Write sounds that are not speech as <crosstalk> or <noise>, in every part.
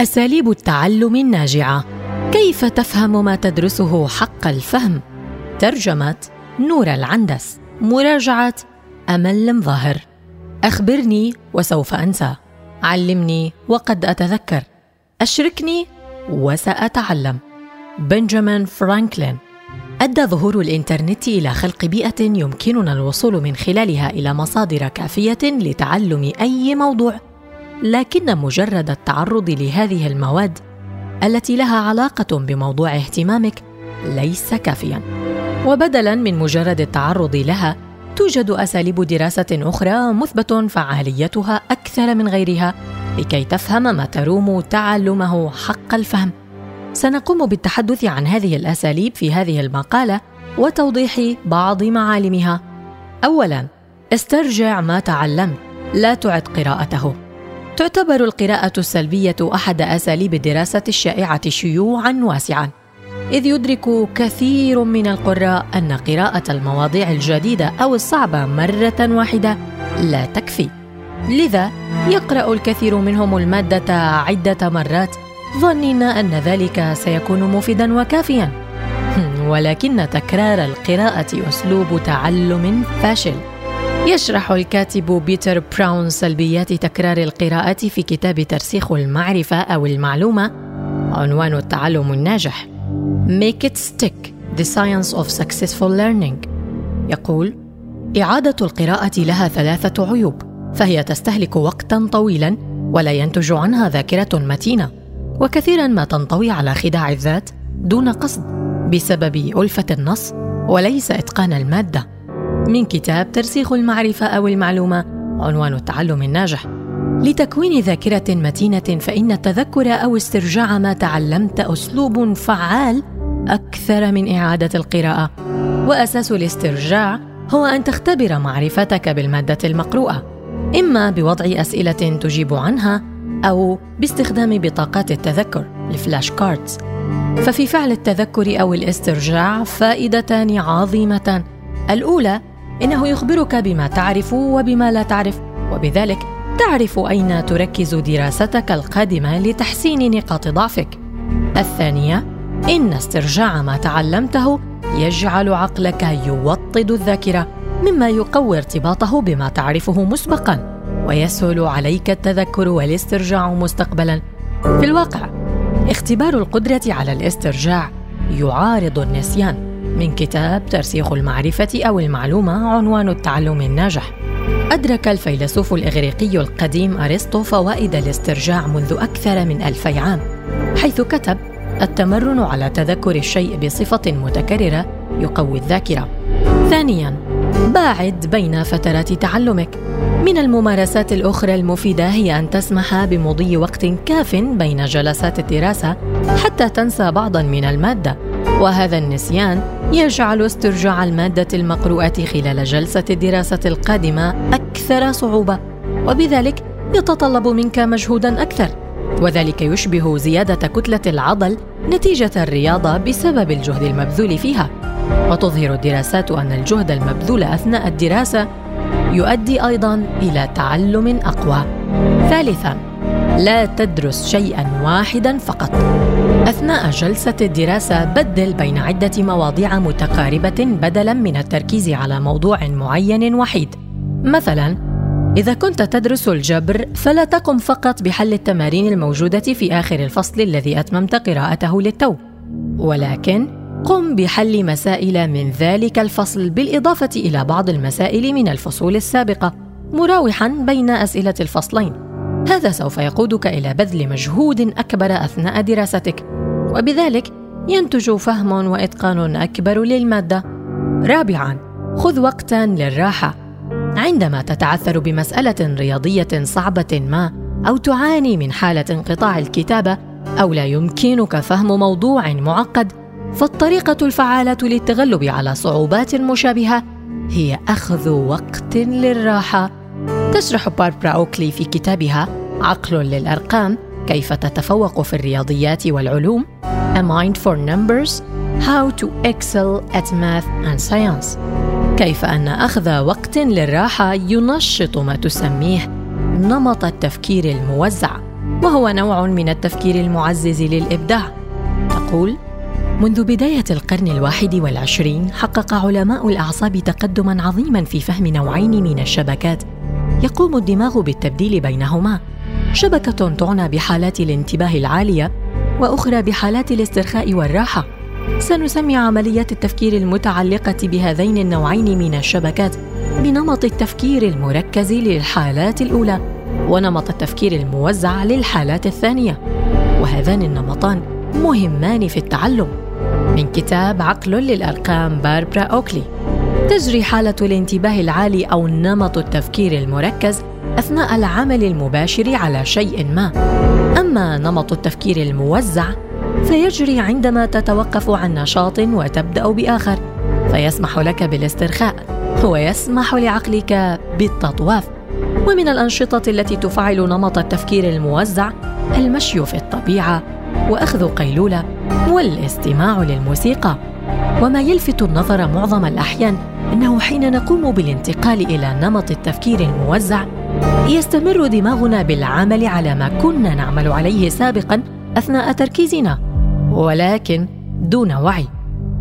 أساليب التعلم الناجعة. كيف تفهم ما تدرسه حق الفهم؟ ترجمة نور العندس. مراجعة أمل مظاهر أخبرني وسوف أنسى. علمني وقد أتذكر. أشركني وسأتعلم. بنجامين فرانكلين. أدى ظهور الإنترنت إلى خلق بيئة يمكننا الوصول من خلالها إلى مصادر كافية لتعلم أي موضوع. لكن مجرد التعرض لهذه المواد التي لها علاقة بموضوع اهتمامك ليس كافيا. وبدلا من مجرد التعرض لها توجد أساليب دراسة أخرى مثبت فعاليتها أكثر من غيرها لكي تفهم ما تروم تعلمه حق الفهم. سنقوم بالتحدث عن هذه الأساليب في هذه المقالة وتوضيح بعض معالمها. اولا استرجع ما تعلمت لا تعد قراءته. تعتبر القراءة السلبية أحد أساليب الدراسه الشائعة شيوعا واسعا إذ يدرك كثير من القراء أن قراءة المواضيع الجديدة أو الصعبة مرة واحدة لا تكفي. لذا يقرأ الكثير منهم المادة عدة مرات ظنين أن ذلك سيكون مفيدا وكافيا. <laughs> ولكن تكرار القراءة أسلوب تعلم فاشل. يشرح الكاتب بيتر براون سلبيات تكرار القراءه في كتاب ترسيخ المعرفة أو المعلومة عنوان التعلم الناجح. Make it stick The Science of Successful Learning. يقول إعادة القراءة لها ثلاثة عيوب فهي تستهلك وقتا طويلا ولا ينتج عنها ذاكرة متينة وكثيرا ما تنطوي على خداع الذات دون قصد بسبب ألفة النص وليس إتقان المادة. من كتاب ترسيخ المعرفة أو المعلومة عنوان التعلم الناجح. لتكوين ذاكرة متينة فإن التذكر أو استرجاع ما تعلمت أسلوب فعال أكثر من إعادة القراءة. وأساس الاسترجاع هو أن تختبر معرفتك بالمادة المقروءة إما بوضع أسئلة تجيب عنها أو باستخدام بطاقات التذكر ال flash cards. ففي فعل التذكر أو الاسترجاع فائدتان عظيمتان. الأولى إنه يخبرك بما تعرف وبما لا تعرف وبذلك تعرف أين تركز دراستك القادمة لتحسين نقاط ضعفك. الثانية إن استرجاع ما تعلمته يجعل عقلك يوطد الذاكرة مما يقوي ارتباطه بما تعرفه مسبقا ويسهل عليك التذكر والاسترجاع مستقبلا. في الواقع اختبار القدرة على الاسترجاع يعارض النسيان. من كتاب ترسيخ المعرفة أو المعلومة عنوان التعلم الناجح. أدرك الفيلسوف الإغريقي القديم أرسطو فوائد الاسترجاع منذ أكثر من ألفي عام حيث كتب التمرن على تذكر الشيء بصفة متكررة يقوي الذاكرة. ثانياً باعد بين فترات تعلمك. من الممارسات الأخرى المفيدة هي أن تسمح بمضي وقت كاف بين جلسات الدراسة حتى تنسى بعضا من المادة وهذا النسيان يجعل استرجاع المادة المقروءة خلال جلسة الدراسة القادمة أكثر صعوبة وبذلك يتطلب منك مجهودا أكثر وذلك يشبه زيادة كتلة العضل نتيجة الرياضة بسبب الجهد المبذول فيها وتظهر الدراسات أن الجهد المبذول أثناء الدراسة يؤدي أيضا إلى تعلم أقوى. ثالثا لا تدرس شيئا واحدا فقط. أثناء جلسة الدراسة بدل بين عدة مواضيع متقاربة بدلا من التركيز على موضوع معين وحيد. مثلا إذا كنت تدرس الجبر فلا تقم فقط بحل التمارين الموجودة في آخر الفصل الذي أتممت قراءته للتو، ولكن قم بحل مسائل من ذلك الفصل بالإضافة إلى بعض المسائل من الفصول السابقة مراوحا بين أسئلة الفصلين. هذا سوف يقودك إلى بذل مجهود أكبر أثناء دراستك. وبذلك ينتج فهم وإتقان أكبر للمادة. رابعا خذ وقتا للراحة. عندما تتعثر بمسألة رياضية صعبة ما أو تعاني من حالة انقطاع الكتابة أو لا يمكنك فهم موضوع معقد فالطريقة الفعالة للتغلب على صعوبات مشابهة هي أخذ وقت للراحة. تشرح باربرا أوكلي في كتابها عقل للأرقام كيف تتفوق في الرياضيات والعلوم؟ A Mind for Numbers How to Excel at Math and Science. كيف أن أخذ وقت للراحة ينشط ما تسميه نمط التفكير الموزع وهو نوع من التفكير المعزز للإبداع. تقول منذ بداية القرن الواحد والعشرين حقق علماء الأعصاب تقدما عظيما في فهم نوعين من الشبكات. يقوم الدماغ بالتبديل بينهما. شبكة تعنى بحالات الانتباه العالية وأخرى بحالات الاسترخاء والراحة. سنسمي عمليات التفكير المتعلقة بهذين النوعين من الشبكات بنمط التفكير المركز للحالات الأولى ونمط التفكير الموزع للحالات الثانية. وهذان النمطان مهمان في التعلم. من كتاب عقل للأرقام باربرا أوكلي. تجري حالة الانتباه العالي أو نمط التفكير المركز أثناء العمل المباشر على شيء ما. أما نمط التفكير الموزع فيجري عندما تتوقف عن نشاط وتبدأ بآخر فيسمح لك بالاسترخاء ويسمح لعقلك بالتطواف. ومن الأنشطة التي تفعل نمط التفكير الموزع المشي في الطبيعة وأخذ قيلولة والاستماع للموسيقى. وما يلفت النظر معظم الأحيان أنه حين نقوم بالانتقال إلى نمط التفكير الموزع يستمر دماغنا بالعمل على ما كنا نعمل عليه سابقا أثناء تركيزنا ولكن دون وعي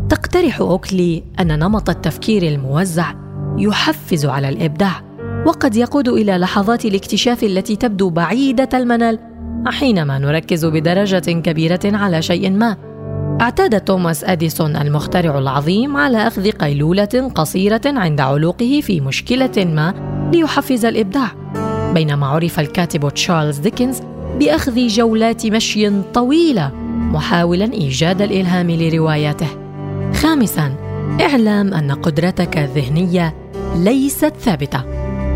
تقترح أوكلي أن نمط التفكير الموزع يحفز على الإبداع وقد يقود إلى لحظات الاكتشاف التي تبدو بعيدة المنال حينما نركز بدرجة كبيرة على شيء ما. أعتاد توماس أديسون المخترع العظيم على أخذ قيلولة قصيرة عند علوقه في مشكلة ما ليحفز الإبداع، بينما عرف الكاتب تشارلز ديكنز بأخذ جولات مشي طويلة محاولا إيجاد الإلهام لرواياته. خامساً، اعلم أن قدرتك الذهنية ليست ثابتة.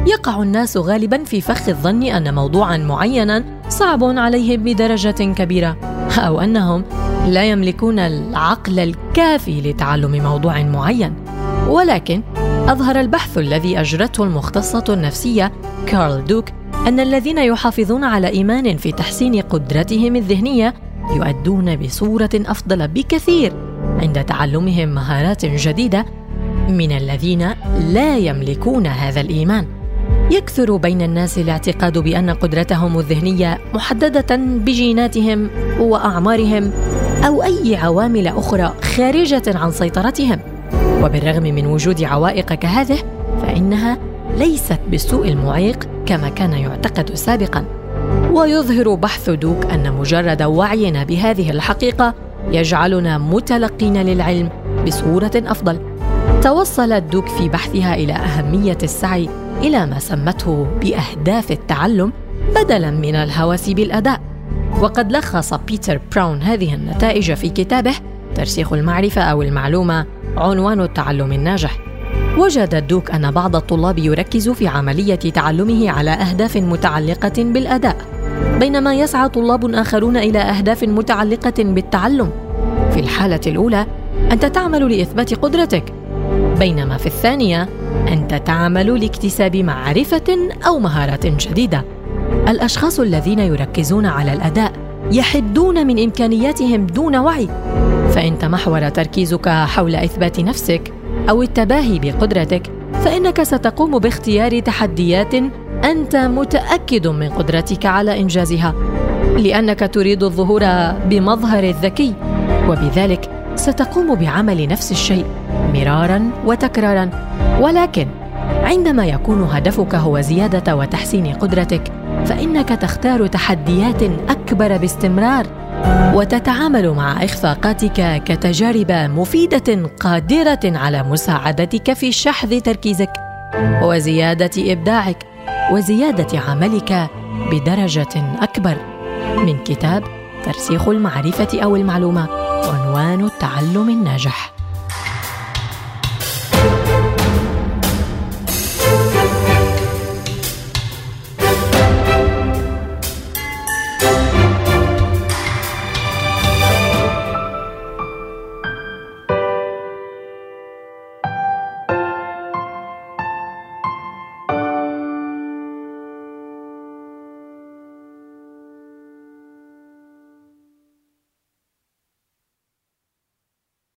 يقع الناس غالبا في فخ الظن أن موضوعا معينا صعب عليهم بدرجة كبيرة أو أنهم لا يملكون العقل الكافي لتعلم موضوع معين ولكن أظهر البحث الذي أجرته المختصة النفسية كارل دوك أن الذين يحافظون على إيمان في تحسين قدرتهم الذهنية يؤدون بصورة أفضل بكثير عند تعلمهم مهارات جديدة من الذين لا يملكون هذا الإيمان. يكثر بين الناس الاعتقاد بأن قدرتهم الذهنية محددة بجيناتهم وأعمارهم أو أي عوامل أخرى خارجة عن سيطرتهم. وبالرغم من وجود عوائق كهذه فإنها ليست بالسوء المعيق كما كان يعتقد سابقا. ويظهر بحث دوك أن مجرد وعينا بهذه الحقيقة يجعلنا متلقين للعلم بصورة أفضل. توصلت دوك في بحثها إلى أهمية السعي إلى ما سمته بأهداف التعلم بدلا من الهوس بالاداء وقد لخص بيتر براون هذه النتائج في كتابه ترسيخ المعرفة أو المعلومة عنوان التعلم الناجح. وجد الدوك أن بعض الطلاب يركز في عملية تعلمه على أهداف متعلقة بالأداء بينما يسعى طلاب آخرون إلى أهداف متعلقة بالتعلم. في الحالة الأولى أنت تعمل لإثبات قدرتك بينما في الثانية أنت تعمل لاكتساب معرفة أو مهارات جديده الأشخاص الذين يركزون على الأداء يحدون من إمكانياتهم دون وعي. فإن تمحور تركيزك حول إثبات نفسك أو التباهي بقدرتك فإنك ستقوم باختيار تحديات أنت متأكد من قدرتك على إنجازها لأنك تريد الظهور بمظهر الذكي وبذلك ستقوم بعمل نفس الشيء مرارا وتكرارا. ولكن عندما يكون هدفك هو زيادة وتحسين قدرتك فإنك تختار تحديات أكبر باستمرار وتتعامل مع إخفاقاتك كتجارب مفيدة قادرة على مساعدتك في شحذ تركيزك وزيادة إبداعك وزيادة عملك بدرجة أكبر. من كتاب ترسيخ المعرفة أو المعلومة عنوان التعلم الناجح.